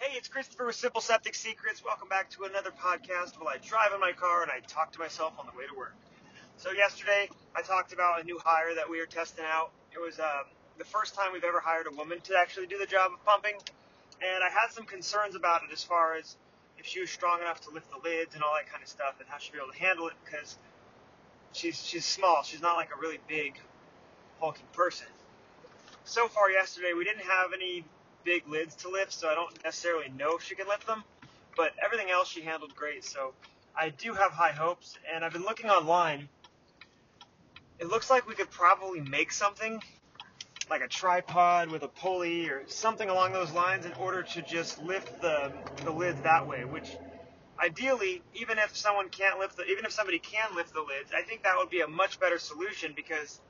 Hey, it's Christopher with Simple Septic Secrets. Welcome back to another podcast while I drive in my car and I talk to myself on the way to work. So yesterday I talked about a new hire that we are testing out. It was um, the first time we've ever hired a woman to actually do the job of pumping, and I had some concerns about it as far as if she was strong enough to lift the lids and all that kind of stuff, and how she'd be able to handle it because she's she's small. She's not like a really big, hulking person. So far yesterday we didn't have any big lids to lift, so I don't necessarily know if she can lift them. But everything else she handled great, so I do have high hopes. And I've been looking online. It looks like we could probably make something like a tripod with a pulley or something along those lines in order to just lift the, the lids that way, which ideally, even if someone can't lift the, even if somebody can lift the lids, I think that would be a much better solution because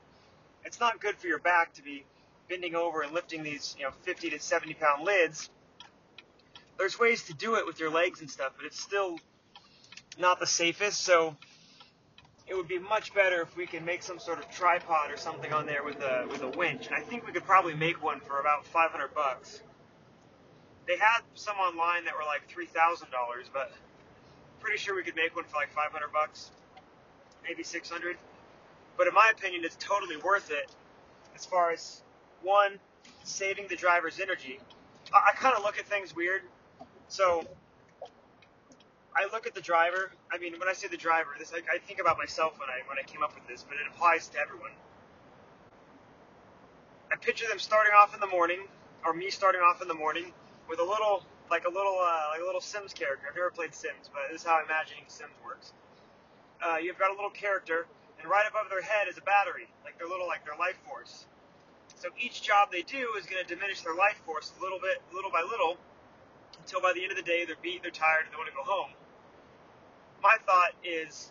it's not good for your back to be bending over and lifting these, you know, 50 to 70 pound lids. There's ways to do it with your legs and stuff, but it's still not the safest. So it would be much better if we can make some sort of tripod or something on there with a with a winch. And I think we could probably make one for about 500 bucks. They had some online that were like three thousand dollars, but pretty sure we could make one for like 500 bucks, maybe 600. But in my opinion, it's totally worth it as far as one, saving the driver's energy. I, I kind of look at things weird. So I look at the driver. I mean, when I say the driver, this I, I think about myself when I when I came up with this, but it applies to everyone. I picture them starting off in the morning, or me starting off in the morning with a little, like a little, uh, like a little Sims character. I've never played Sims, but this is how I'm imagining Sims works. Uh, you've got a little character, and right above their head is a battery, like their little, like their life force. So each job they do is going to diminish their life force a little bit, little by little, until by the end of the day they're beat, they're tired, and they want to go home. My thought is,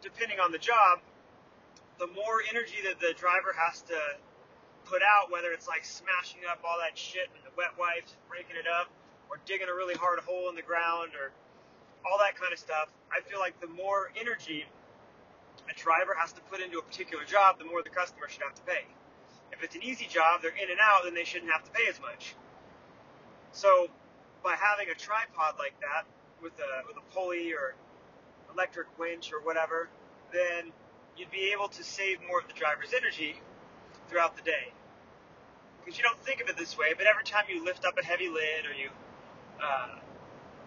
depending on the job, the more energy that the driver has to put out, whether it's like smashing up all that shit with the wet wipes, breaking it up, or digging a really hard hole in the ground, or all that kind of stuff, I feel like the more energy a driver has to put into a particular job, the more the customer should have to pay. If it's an easy job, they're in and out, then they shouldn't have to pay as much. So by having a tripod like that with a with a pulley or electric winch or whatever, then you'd be able to save more of the driver's energy throughout the day. Because you don't think of it this way, but every time you lift up a heavy lid or you uh,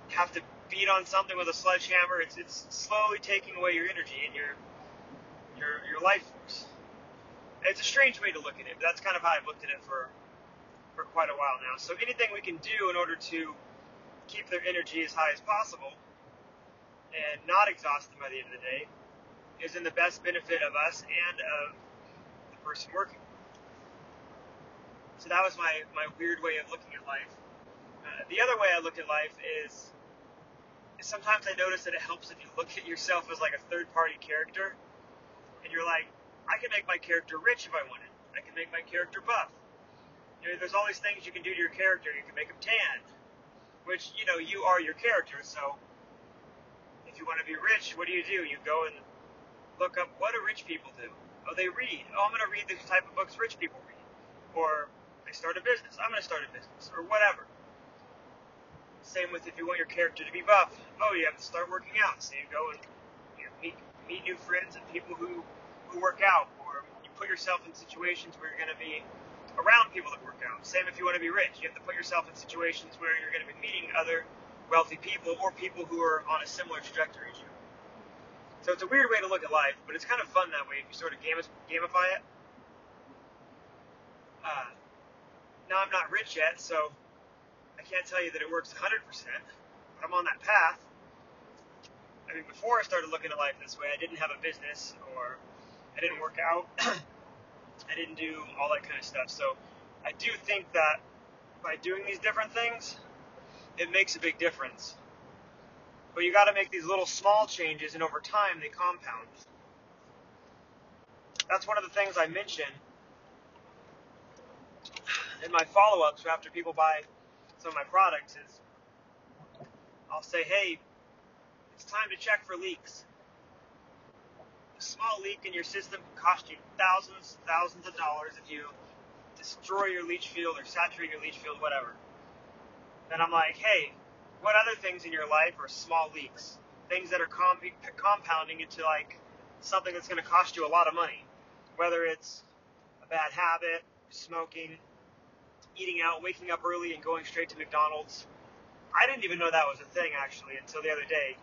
have to beat on something with a sledgehammer, it's it's slowly taking away your energy and your your your life force. It's a strange way to look at it, but that's kind of how I've looked at it for for quite a while now. So anything we can do in order to keep their energy as high as possible and not exhaust them by the end of the day is in the best benefit of us and of the person working. So that was my, my weird way of looking at life. Uh, the other way I look at life is, is sometimes I notice that it helps if you look at yourself as like a third party character and you're like, I can make my character rich if I wanted. I can make my character buff. You know, there's all these things you can do to your character. You can make him tan, which you know you are your character. So if you want to be rich, what do you do? You go and look up what do rich people do. Oh, they read. Oh, I'm going to read the type of books rich people read. Or they start a business. I'm going to start a business. Or whatever. Same with if you want your character to be buff. Oh, you have to start working out. So you go and you meet meet new friends and people who who work out, or you put yourself in situations where you're going to be around people that work out. Same if you want to be rich, you have to put yourself in situations where you're going to be meeting other wealthy people or people who are on a similar trajectory as you. So it's a weird way to look at life, but it's kind of fun that way if you sort of gamify it. Uh, now I'm not rich yet, so I can't tell you that it works 100%, but I'm on that path. I mean, before I started looking at life this way, I didn't have a business or I didn't work out. I didn't do all that kind of stuff. So I do think that by doing these different things, it makes a big difference. But you got to make these little small changes, and over time they compound. That's one of the things I mention in my follow-ups after people buy some of my products. Is I'll say, "Hey, it's time to check for leaks." Small leak in your system can cost you thousands, thousands of dollars if you destroy your leach field or saturate your leach field, whatever. then I'm like, hey, what other things in your life are small leaks? Things that are com- compounding into like something that's going to cost you a lot of money, whether it's a bad habit, smoking, eating out, waking up early and going straight to McDonald's. I didn't even know that was a thing actually until the other day.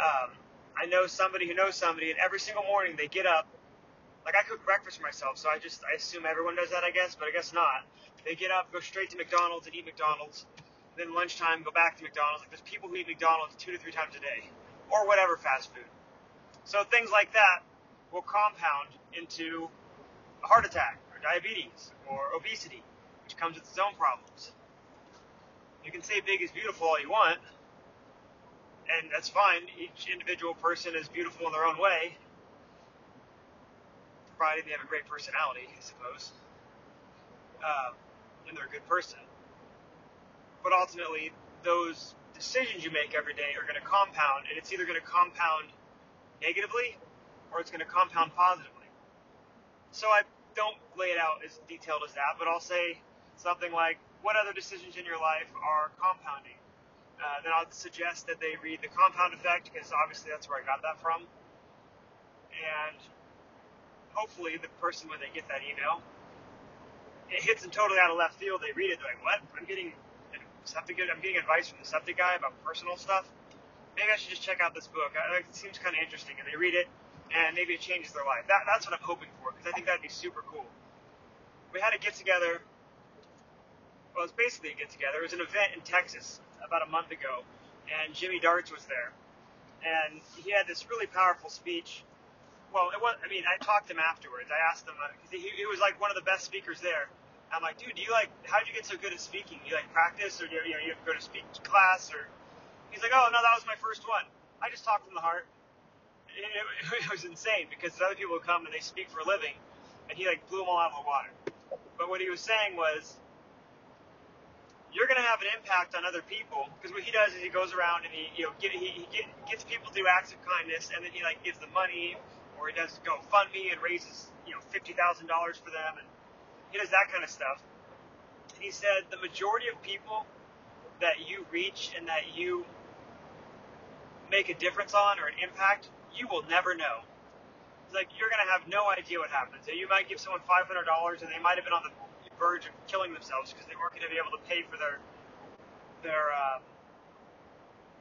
Um, I know somebody who knows somebody, and every single morning they get up. Like I cook breakfast for myself, so I just I assume everyone does that, I guess, but I guess not. They get up, go straight to McDonald's and eat McDonald's. Then lunchtime, go back to McDonald's. Like there's people who eat McDonald's two to three times a day, or whatever fast food. So things like that will compound into a heart attack, or diabetes, or obesity, which comes with its own problems. You can say big is beautiful all you want, and that's fine. Each individual person is beautiful in their own way, provided they have a great personality, I suppose, uh, and they're a good person. But ultimately, those decisions you make every day are going to compound, and it's either going to compound negatively or it's going to compound positively. So I don't lay it out as detailed as that, but I'll say something like, what other decisions in your life are compounding? Uh, then I'll suggest that they read The Compound Effect because obviously that's where I got that from. And hopefully the person when they get that email, it hits them totally out of left field. They read it, they're like, "What? I'm getting septic. I'm getting advice from the septic guy about personal stuff. Maybe I should just check out this book. It seems kind of interesting." And they read it, and maybe it changes their life. That, that's what I'm hoping for because I think that'd be super cool. We had a get together. Well, it's basically a get together. It was an event in Texas about a month ago, and Jimmy Darts was there, and he had this really powerful speech. Well, it was. I mean, I talked to him afterwards. I asked him because uh, he, he was like one of the best speakers there. I'm like, dude, do you like? How did you get so good at speaking? You like practice, or do you, you know you go to speak class, or? He's like, oh no, that was my first one. I just talked from the heart. It, it, it was insane because other people come and they speak for a living, and he like blew them all out of the water. But what he was saying was, you're going to have an impact on other people because what he does is he goes around and he you know get, he, he get, gets people to do acts of kindness and then he like gives them money or he does GoFundMe and raises you know fifty thousand dollars for them and he does that kind of stuff. And he said the majority of people that you reach and that you make a difference on or an impact, you will never know. It's like you're gonna have no idea what happens. You might give someone five hundred dollars and they might have been on the verge of killing themselves because they weren't going to be able to pay for their their uh,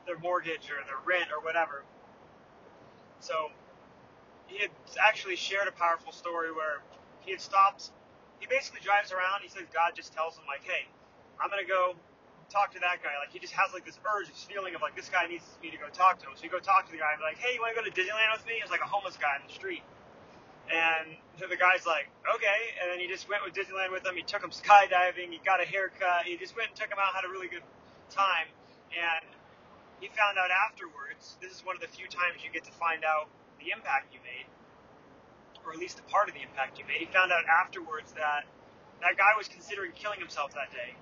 their mortgage or their rent or whatever. So he had actually shared a powerful story where he had stopped. He basically drives around. He says God just tells him like, "Hey, I'm gonna go talk to that guy." Like he just has like this urge, this feeling of like this guy needs me to go talk to him. So you go talk to the guy and be like, "Hey, you want to go to Disneyland with me?" It's like a homeless guy in the street. And so the guy's like, okay. And then he just went with Disneyland with him. He took him skydiving. He got a haircut. He just went and took him out, had a really good time. And he found out afterwards, this is one of the few times you get to find out the impact you made, or at least a part of the impact you made. He found out afterwards that that guy was considering killing himself that day.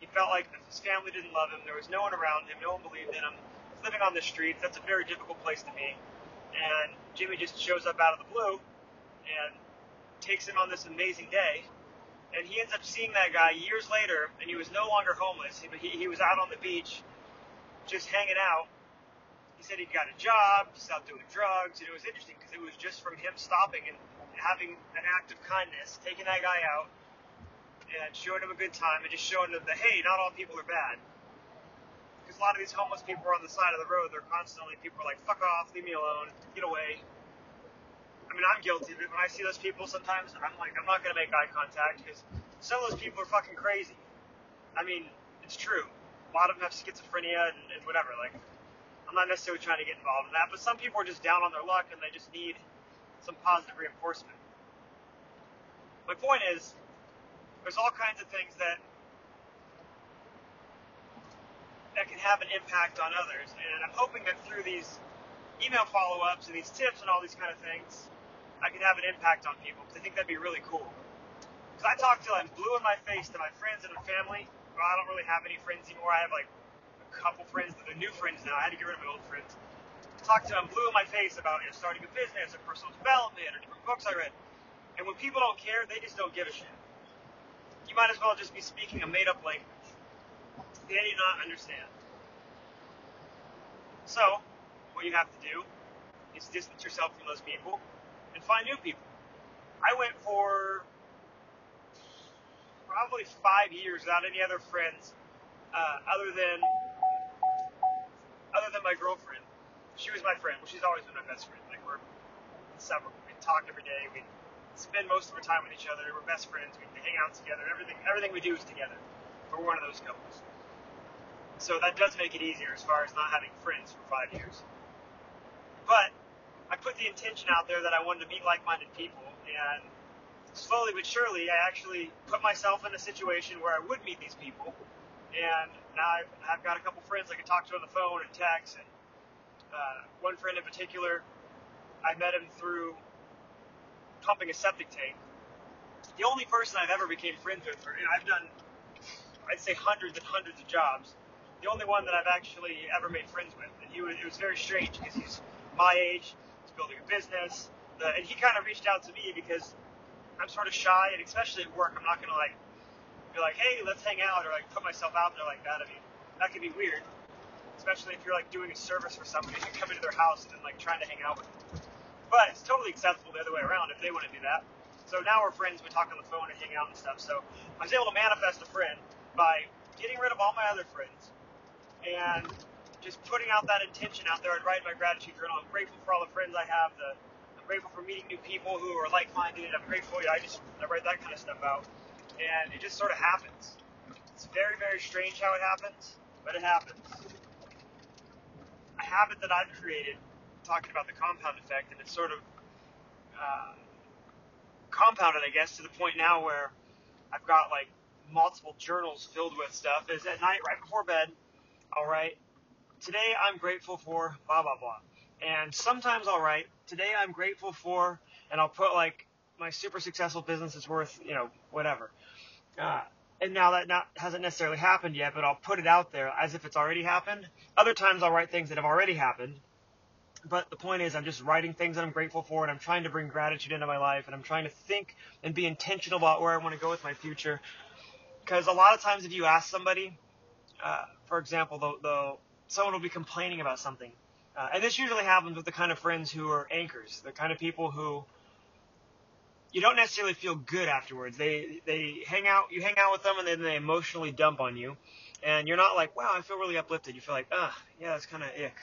He felt like his family didn't love him. There was no one around him. No one believed in him. He's living on the streets. That's a very difficult place to be. And Jimmy just shows up out of the blue and takes him on this amazing day. And he ends up seeing that guy years later, and he was no longer homeless. He, he, was out on the beach, just hanging out. He said he'd got a job, stopped doing drugs, and it was interesting because it was just from him stopping and having an act of kindness, taking that guy out, and showing him a good time, and just showing him that hey, not all people are bad. Because a lot of these homeless people are on the side of the road. They're constantly people are like, "Fuck off, leave me alone, get away." I mean, I'm guilty it. When I see those people, sometimes I'm like, I'm not going to make eye contact because some of those people are fucking crazy. I mean, it's true. A lot of them have schizophrenia and, and whatever. Like, I'm not necessarily trying to get involved in that, but some people are just down on their luck and they just need some positive reinforcement. My point is, there's all kinds of things that that can have an impact on others, and I'm hoping that through these email follow-ups and these tips and all these kind of things, I can have an impact on people because I think that'd be really cool. Because I talk to them blue in my face to my friends and my family. Well, I don't really have any friends anymore. I have like a couple friends that are new friends now. I had to get rid of my old friends. I talk to them blue in my face about you know, starting a business or personal development or different books I read. And when people don't care, they just don't give a shit. You might as well just be speaking a made-up language. They do not understand. So, what you have to do is distance yourself from those people and find new people. I went for probably five years without any other friends uh, other than other than my girlfriend. She was my friend. Well, she's always been my best friend. Like we're inseparable. We talk every day. We spend most of our time with each other. We're best friends. We hang out together. Everything everything we do is together. We're one of those couples. So that does make it easier as far as not having friends for five years. But I put the intention out there that I wanted to meet like-minded people, and slowly but surely, I actually put myself in a situation where I would meet these people. And now I've, I've got a couple friends I can talk to on the phone and text. And uh, one friend in particular, I met him through pumping a septic tank. The only person I've ever became friends with, or, I've done, I'd say hundreds and hundreds of jobs. The only one that I've actually ever made friends with, and he was, it was very strange because he's my age, building a business, the, and he kind of reached out to me because I'm sort of shy, and especially at work, I'm not gonna like be like, hey, let's hang out, or like put myself out there like that. I mean, that could be weird, especially if you're like doing a service for somebody and come into their house and then like trying to hang out with them. But it's totally acceptable the other way around if they want to do that. So now we're friends. We talk on the phone and hang out and stuff. So I was able to manifest a friend by getting rid of all my other friends and just putting out that intention out there. I'd write my gratitude journal. I'm grateful for all the friends I have. The, I'm grateful for meeting new people who are like-minded. I'm grateful. Yeah, I just I write that kind of stuff out, and it just sort of happens. It's very very strange how it happens, but it happens. A habit that I've created talking about the compound effect, and it's sort of uh, compounded, I guess, to the point now where I've got like multiple journals filled with stuff. Is at night, right before bed, I'll write, "Today I'm grateful for blah blah blah," and sometimes I'll write, "Today I'm grateful for," and I'll put like my super successful business is worth, you know, whatever. Uh, and now that not hasn't necessarily happened yet, but I'll put it out there as if it's already happened. Other times I'll write things that have already happened, but the point is, I'm just writing things that I'm grateful for, and I'm trying to bring gratitude into my life, and I'm trying to think and be intentional about where I want to go with my future. Because a lot of times, if you ask somebody, uh, for example, they'll, they'll, someone will be complaining about something, uh, and this usually happens with the kind of friends who are anchors, the kind of people who you don't necessarily feel good afterwards. They they hang out, you hang out with them, and then they emotionally dump on you, and you're not like, wow, I feel really uplifted. You feel like, ah, yeah, that's kind of ick.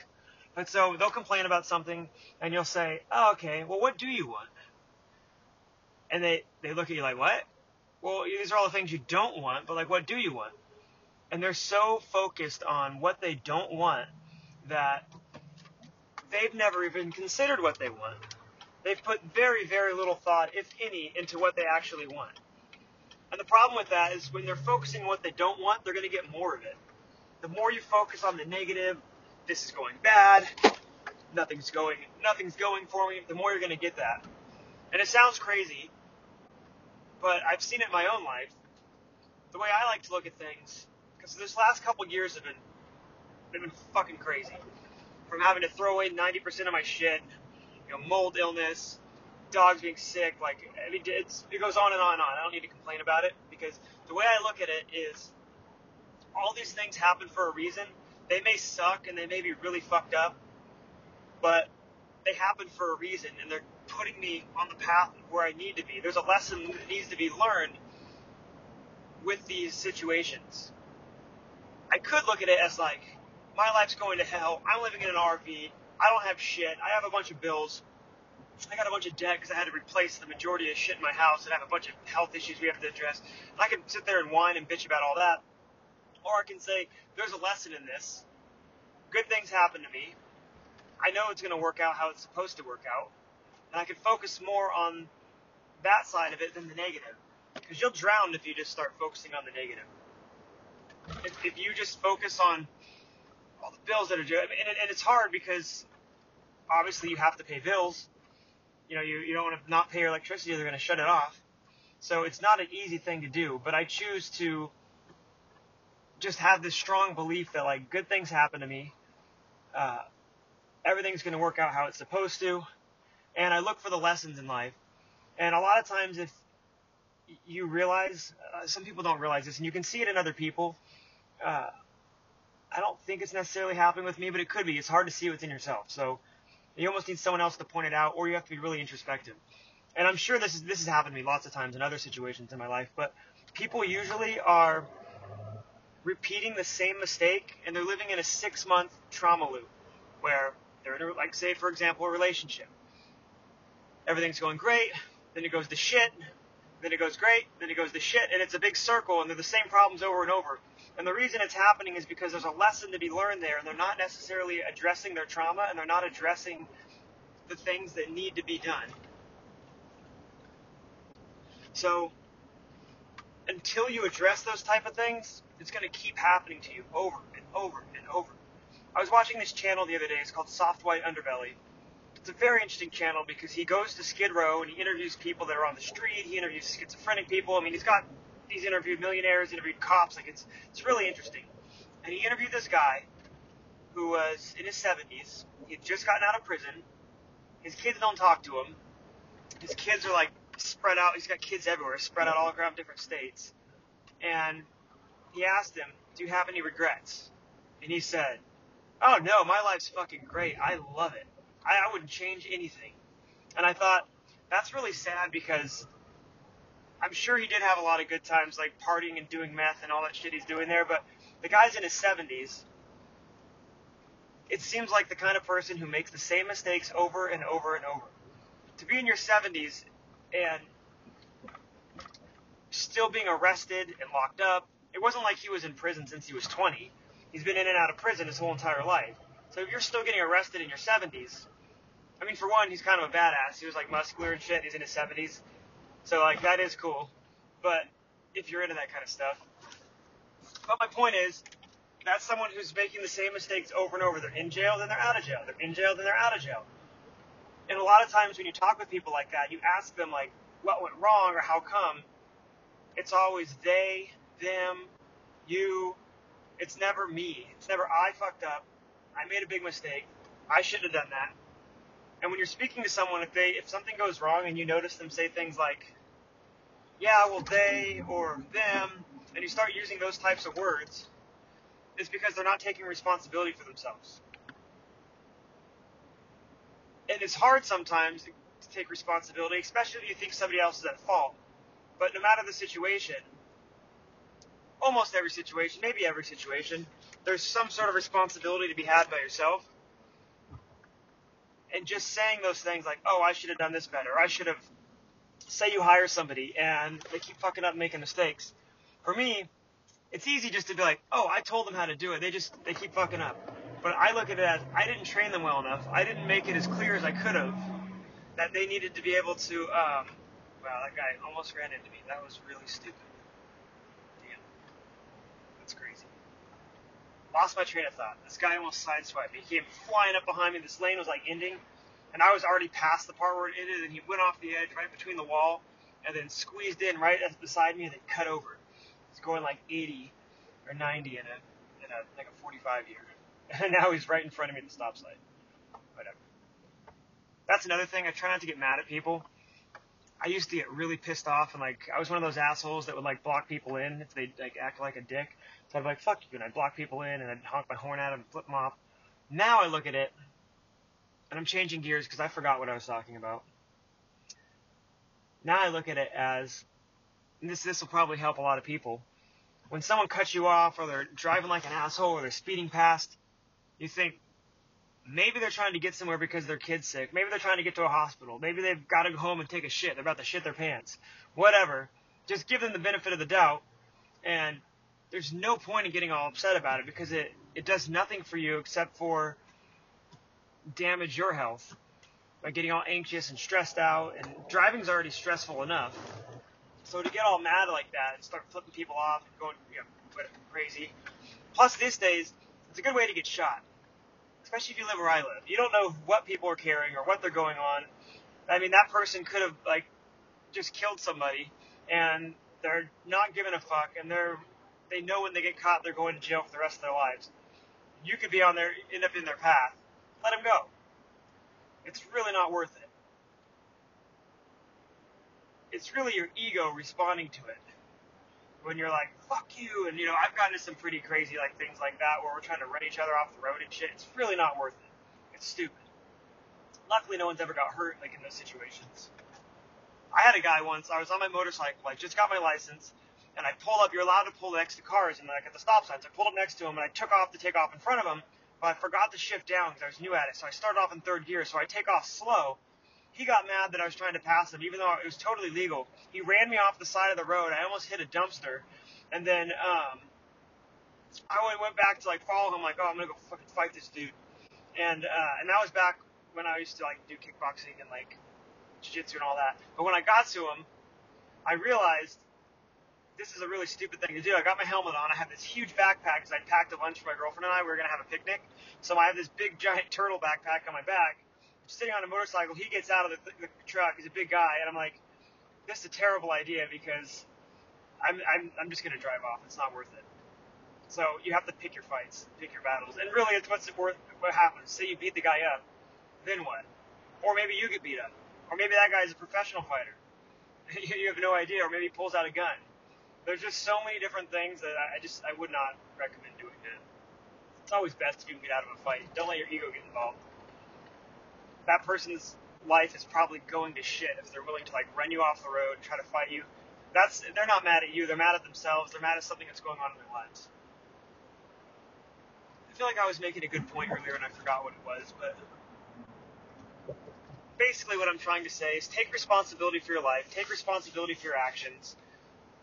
But so they'll complain about something, and you'll say, "Oh, okay. Well, what do you want?" And they they look at you like, "What?" Well, these are all the things you don't want, but like, what do you want? And they're so focused on what they don't want that they've never even considered what they want. They've put very, very little thought, if any, into what they actually want. And the problem with that is when they're focusing on what they don't want, they're going to get more of it. The more you focus on the negative, this is going bad, nothing's going, nothing's going for me, the more you're going to get that. And it sounds crazy, but I've seen it in my own life. The way I like to look at things, because this last couple years have been, they've been fucking crazy. From having to throw away 90% of my shit, you know, mold illness, dogs being sick, like, I mean, it's, it goes on and on and on. I don't need to complain about it, because the way I look at it is, all these things happen for a reason, they may suck and they may be really fucked up, but they happen for a reason and they're putting me on the path where I need to be. There's a lesson that needs to be learned with these situations. I could look at it as like, my life's going to hell. I'm living in an RV. I don't have shit. I have a bunch of bills. I got a bunch of debt because I had to replace the majority of shit in my house and I have a bunch of health issues we have to address. And I can sit there and whine and bitch about all that. Or I can say, there's a lesson in this. Good things happen to me. I know it's going to work out how it's supposed to work out. And I can focus more on that side of it than the negative. Because you'll drown if you just start focusing on the negative. If, if you just focus on all the bills that are due, and, and it's hard because obviously you have to pay bills. You know, you, you don't want to not pay your electricity, they're going to shut it off. So it's not an easy thing to do, but I choose to just have this strong belief that like good things happen to me. Uh, everything's going to work out how it's supposed to. And I look for the lessons in life. And a lot of times, if you realize, uh, some people don't realize this, and you can see it in other people. Uh, I don't think it's necessarily happening with me, but it could be. It's hard to see what's in yourself. So you almost need someone else to point it out, or you have to be really introspective. And I'm sure this is this has happened to me lots of times in other situations in my life, but people usually are repeating the same mistake and they're living in a six month trauma loop where they're in a, like say for example a relationship everything's going great then it goes to shit then it goes great then it goes to shit and it's a big circle and they're the same problems over and over and the reason it's happening is because there's a lesson to be learned there and they're not necessarily addressing their trauma and they're not addressing the things that need to be done so until you address those type of things it's going to keep happening to you over and over and over. I was watching this channel the other day. It's called Soft White Underbelly. It's a very interesting channel because he goes to Skid Row and he interviews people that are on the street. He interviews schizophrenic people. I mean, he's got he's interviewed millionaires, interviewed cops. Like it's it's really interesting. And he interviewed this guy who was in his 70s. He had just gotten out of prison. His kids don't talk to him. His kids are like spread out. He's got kids everywhere, spread out all around different states. And he asked him, Do you have any regrets? And he said, Oh no, my life's fucking great. I love it. I, I wouldn't change anything. And I thought, that's really sad because I'm sure he did have a lot of good times, like partying and doing meth and all that shit he's doing there, but the guy's in his 70s. It seems like the kind of person who makes the same mistakes over and over and over. To be in your 70s and still being arrested and locked up it wasn't like he was in prison since he was 20. He's been in and out of prison his whole entire life. So if you're still getting arrested in your 70s, I mean, for one, he's kind of a badass. He was like muscular and shit. He's in his 70s. So like that is cool. But if you're into that kind of stuff. But my point is, that's someone who's making the same mistakes over and over. They're in jail, then they're out of jail. They're in jail, then they're out of jail. And a lot of times when you talk with people like that, you ask them like, what went wrong or how come? It's always they, them, you. It's never me. It's never I fucked up. I made a big mistake. I should have done that. And when you're speaking to someone, if they if something goes wrong and you notice them say things like, "Yeah, well, they or them," and you start using those types of words, it's because they're not taking responsibility for themselves. And it's hard sometimes to take responsibility, especially if you think somebody else is at fault. But no matter the situation, almost every situation, maybe every situation, there's some sort of responsibility to be had by yourself. And just saying those things like, oh, I should have done this better, I should have, say you hire somebody and they keep fucking up and making mistakes. For me, it's easy just to be like, oh, I told them how to do it. They just, they keep fucking up. But I look at it as, I didn't train them well enough. I didn't make it as clear as I could have that they needed to be able to, um, wow, that guy almost ran into me. That was really stupid. That's crazy. Lost my train of thought. This guy almost sideswiped me. He came flying up behind me. This lane was like ending, and I was already past the part where it ended, and he went off the edge right between the wall, and then squeezed in right beside me, and then cut over. He's going like 80 or 90 in a in a like a 45 year, and now he's right in front of me at the stop sign. Whatever. That's another thing. I try not to get mad at people. I used to get really pissed off and like I was one of those assholes that would like block people in if they like act like a dick. So I'd be like, fuck you, and I'd block people in, and I'd honk my horn at them, flip them off. Now I look at it, and I'm changing gears because I forgot what I was talking about. Now I look at it as, this this will probably help a lot of people. When someone cuts you off, or they're driving like an asshole, or they're speeding past, you think, maybe they're trying to get somewhere because their kid's sick. Maybe they're trying to get to a hospital. Maybe they've got to go home and take a shit. They're about to shit their pants. Whatever. Just give them the benefit of the doubt and there's no point in getting all upset about it because it, it does nothing for you except for damage your health by getting all anxious and stressed out. And driving's already stressful enough. So to get all mad like that and start flipping people off and going you know, crazy. Plus, these days, it's a good way to get shot. Especially if you live where I live. You don't know what people are carrying or what they're going on. I mean, that person could have, like, just killed somebody and they're not giving a fuck and they're they know when they get caught, they're going to jail for the rest of their lives. You could be on their, end up in their path. Let them go. It's really not worth it. It's really your ego responding to it. when you're like, fuck you, and you know, I've gotten into some pretty crazy like things like that where we're trying to run each other off the road and shit. It's really not worth it. It's stupid. Luckily, no one's ever got hurt like in those situations. I had a guy once. I was on my motorcycle. I just got my license, and I pulled up. You're allowed to pull next to cars, and like at the stop signs, I pulled up next to him, and I took off to take off in front of him, but I forgot to shift down because I was new at it. So I started off in third gear. So I take off slow. He got mad that I was trying to pass him, even though it was totally legal. He ran me off the side of the road. I almost hit a dumpster, and then um, I went back to like follow him, like, oh, I'm gonna go fucking fight this dude. And uh, and that was back when I used to like do kickboxing and like jiu-jitsu and all that. But when I got to him, I realized this is a really stupid thing to do. I got my helmet on. I had this huge backpack because I packed a lunch for my girlfriend and I. We were gonna have a picnic, so I have this big giant turtle backpack on my back. I'm sitting on a motorcycle. He gets out of the, the truck. He's a big guy, and I'm like, this is a terrible idea because I'm, I'm I'm just gonna drive off. It's not worth it. So you have to pick your fights, pick your battles, and really, it's what's worth. What happens? Say you beat the guy up, then what? Or maybe you get beat up. Or maybe that guy is a professional fighter. you have no idea. Or maybe he pulls out a gun. There's just so many different things that I just I would not recommend doing that. It's always best if you can get out of a fight. Don't let your ego get involved. That person's life is probably going to shit if they're willing to like run you off the road, and try to fight you. That's they're not mad at you. They're mad at themselves. They're mad at something that's going on in their lives. I feel like I was making a good point earlier and I forgot what it was, but basically what I'm trying to say is take responsibility for your life, take responsibility for your actions.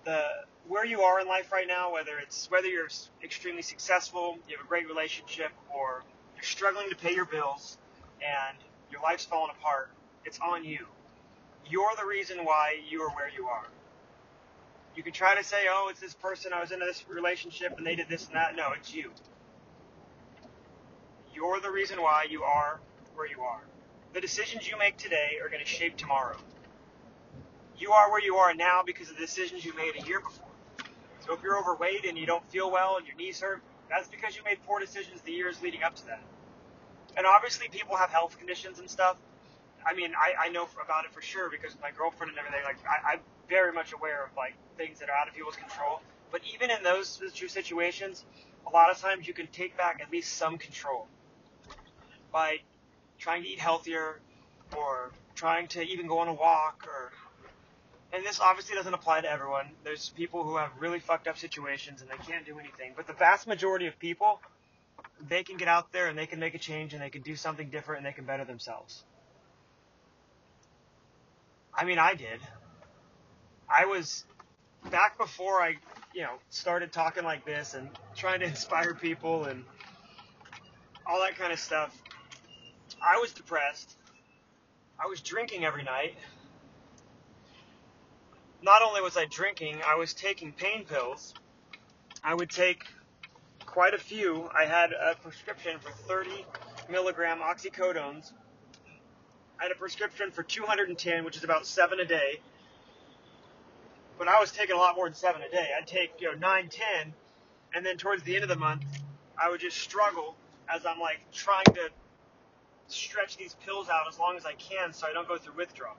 The where you are in life right now, whether it's whether you're extremely successful, you have a great relationship, or you're struggling to pay your bills and your life's falling apart, it's on you. You're the reason why you are where you are. You can try to say, oh, it's this person, I was in this relationship and they did this and that. No, it's you. You're the reason why you are where you are. The decisions you make today are going to shape tomorrow. You are where you are now because of the decisions you made a year before. So if you're overweight and you don't feel well and your knees hurt, that's because you made poor decisions the years leading up to that. And obviously, people have health conditions and stuff. I mean, I, I know about it for sure because my girlfriend and everything. Like, I, I'm very much aware of like things that are out of people's control. But even in those situations, a lot of times you can take back at least some control by trying to eat healthier or trying to even go on a walk or and this obviously doesn't apply to everyone. There's people who have really fucked up situations and they can't do anything. But the vast majority of people, they can get out there and they can make a change and they can do something different and they can better themselves. I mean, I did. I was back before I, you know, started talking like this and trying to inspire people and all that kind of stuff. I was depressed. I was drinking every night. Not only was I drinking, I was taking pain pills. I would take quite a few. I had a prescription for 30 milligram oxycodones. I had a prescription for 210, which is about seven a day. But I was taking a lot more than seven a day. I'd take, you know, nine, ten, and then towards the end of the month, I would just struggle as I'm like trying to stretch these pills out as long as I can so I don't go through withdrawal.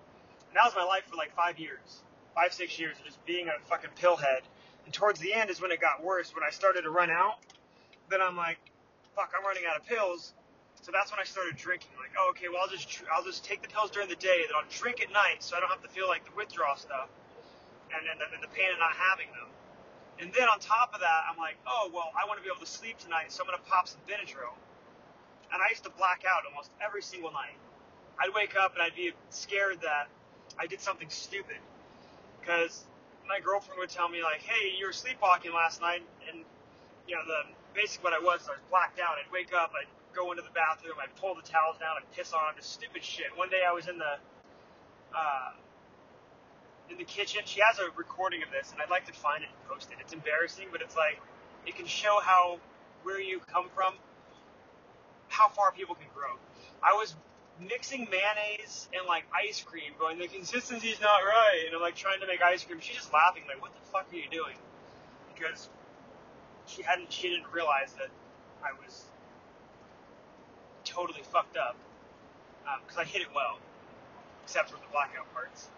And that was my life for like five years, five, six years of just being a fucking pillhead. And towards the end is when it got worse. When I started to run out, then I'm like, fuck, I'm running out of pills. So that's when I started drinking. Like, oh, okay, well, I'll just I'll just take the pills during the day, then I'll drink at night, so I don't have to feel like the withdrawal stuff, and and, and the pain of not having them. And then on top of that, I'm like, oh, well, I want to be able to sleep tonight, so I'm gonna pop some Benadryl and I used to black out almost every single night. I'd wake up and I'd be scared that I did something stupid because my girlfriend would tell me like, "Hey, you were sleepwalking last night," and you know the basic what I was, I was blacked out. I'd wake up, I'd go into the bathroom, I'd pull the towels down, I'd piss on just stupid shit. One day I was in the uh, in the kitchen. She has a recording of this, and I'd like to find it and post it. It's embarrassing, but it's like it can show how where you come from how far people can grow. I was mixing mayonnaise and like ice cream, going the consistency's not right, and I'm like trying to make ice cream. She's just laughing, like, "What the fuck are you doing?" Because she hadn't, she didn't realize that I was totally fucked up because um, I hit it well, except for the blackout parts.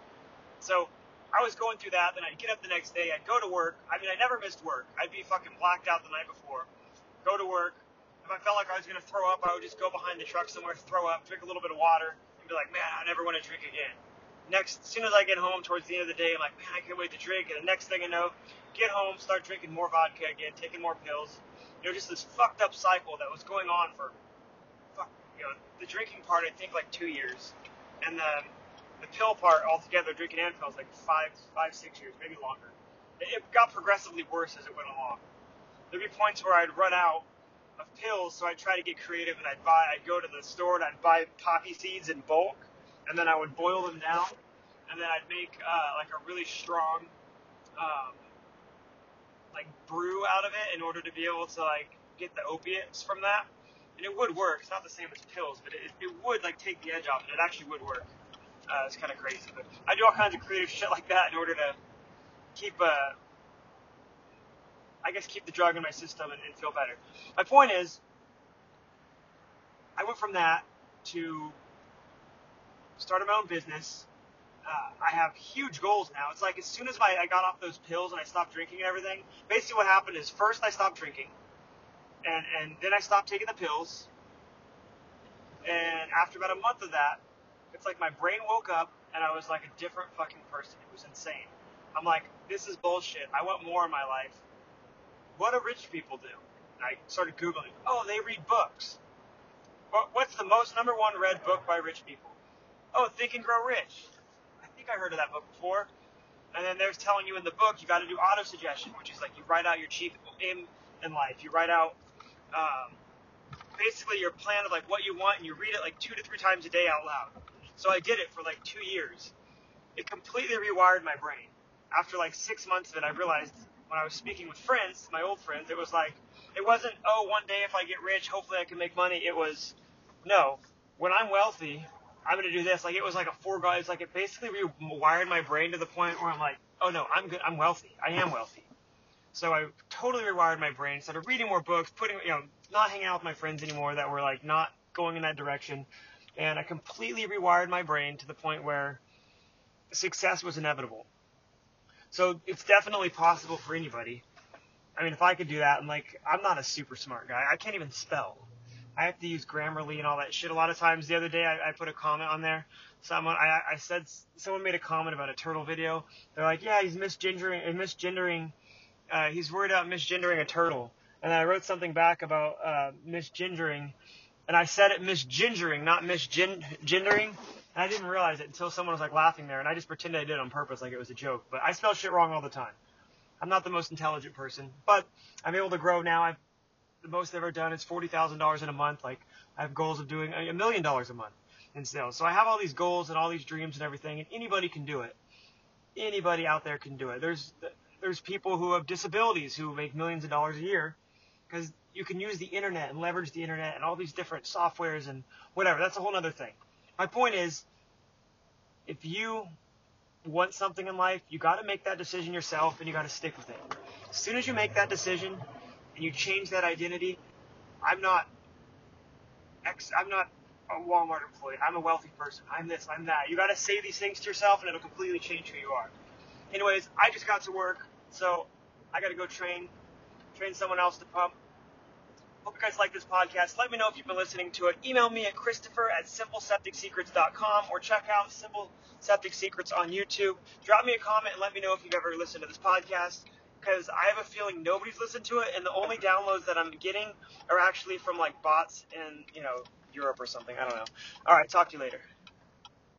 So I was going through that, then I'd get up the next day, I'd go to work. I mean, I never missed work. I'd be fucking blacked out the night before. Go to work. If I felt like I was gonna throw up, I would just go behind the truck somewhere, throw up, drink a little bit of water, and be like, man, I never want to drink again. Next, as soon as I get home towards the end of the day, I'm like, man, I can't wait to drink. And the next thing I know, get home, start drinking more vodka again, taking more pills. You know, just this fucked up cycle that was going on for, fuck, you know, the drinking part, I think like two years, and the the pill part altogether, drinking and pills, like five, five, six years, maybe longer. It got progressively worse as it went along. There'd be points where I'd run out of pills, so I'd try to get creative and I'd buy, I'd go to the store and I'd buy poppy seeds in bulk, and then I would boil them down, and then I'd make uh, like a really strong, um, like brew out of it in order to be able to like get the opiates from that. And it would work. It's not the same as pills, but it, it would like take the edge off it. It actually would work. Uh, it's kind of crazy, but I do all kinds of creative shit like that in order to keep, uh, I guess, keep the drug in my system and, and feel better. My point is, I went from that to starting my own business. Uh, I have huge goals now. It's like as soon as my, I got off those pills and I stopped drinking and everything, basically what happened is first I stopped drinking, and and then I stopped taking the pills. And after about a month of that, it's like my brain woke up and I was like a different fucking person. It was insane. I'm like, this is bullshit. I want more in my life. What do rich people do? And I started Googling. Oh, they read books. What's the most number one read book by rich people? Oh, Think and Grow Rich. I think I heard of that book before. And then there's telling you in the book you got to do auto suggestion, which is like you write out your chief aim in life. You write out um, basically your plan of like what you want, and you read it like two to three times a day out loud. So I did it for like two years. It completely rewired my brain. After like six months of it, I realized when I was speaking with friends, my old friends, it was like, it wasn't, oh, one day if I get rich, hopefully I can make money. It was, no, when I'm wealthy, I'm going to do this. Like, it was like a foregone, it's like it basically rewired my brain to the point where I'm like, oh no, I'm good, I'm wealthy. I am wealthy. So I totally rewired my brain, started reading more books, putting, you know, not hanging out with my friends anymore that were like not going in that direction and I completely rewired my brain to the point where success was inevitable. So it's definitely possible for anybody. I mean, if I could do that, I'm like, I'm not a super smart guy. I can't even spell. I have to use Grammarly and all that shit. A lot of times, the other day, I, I put a comment on there. Someone, I, I said, someone made a comment about a turtle video. They're like, yeah, he's misgendering, uh, misgendering, uh, he's worried about misgendering a turtle. And I wrote something back about uh, misgendering and I said it misgendering, not misgendering. And I didn't realize it until someone was like laughing there, and I just pretended I did it on purpose, like it was a joke. But I spell shit wrong all the time. I'm not the most intelligent person, but I'm able to grow now. I've the most I've ever done is forty thousand dollars in a month. Like I have goals of doing a million dollars a month in sales. So I have all these goals and all these dreams and everything, and anybody can do it. Anybody out there can do it. There's there's people who have disabilities who make millions of dollars a year because you can use the internet and leverage the internet and all these different softwares and whatever. That's a whole other thing. My point is, if you want something in life, you got to make that decision yourself and you got to stick with it. As soon as you make that decision and you change that identity, I'm not ex, I'm not a Walmart employee. I'm a wealthy person. I'm this, I'm that. You got to say these things to yourself and it'll completely change who you are. Anyways, I just got to work, so I got to go train, train someone else to pump. Hope you guys like this podcast. Let me know if you've been listening to it. Email me at Christopher at simplesepticsecrets.com or check out Simple Septic Secrets on YouTube. Drop me a comment and let me know if you've ever listened to this podcast because I have a feeling nobody's listened to it and the only downloads that I'm getting are actually from like bots in, you know, Europe or something. I don't know. All right, talk to you later.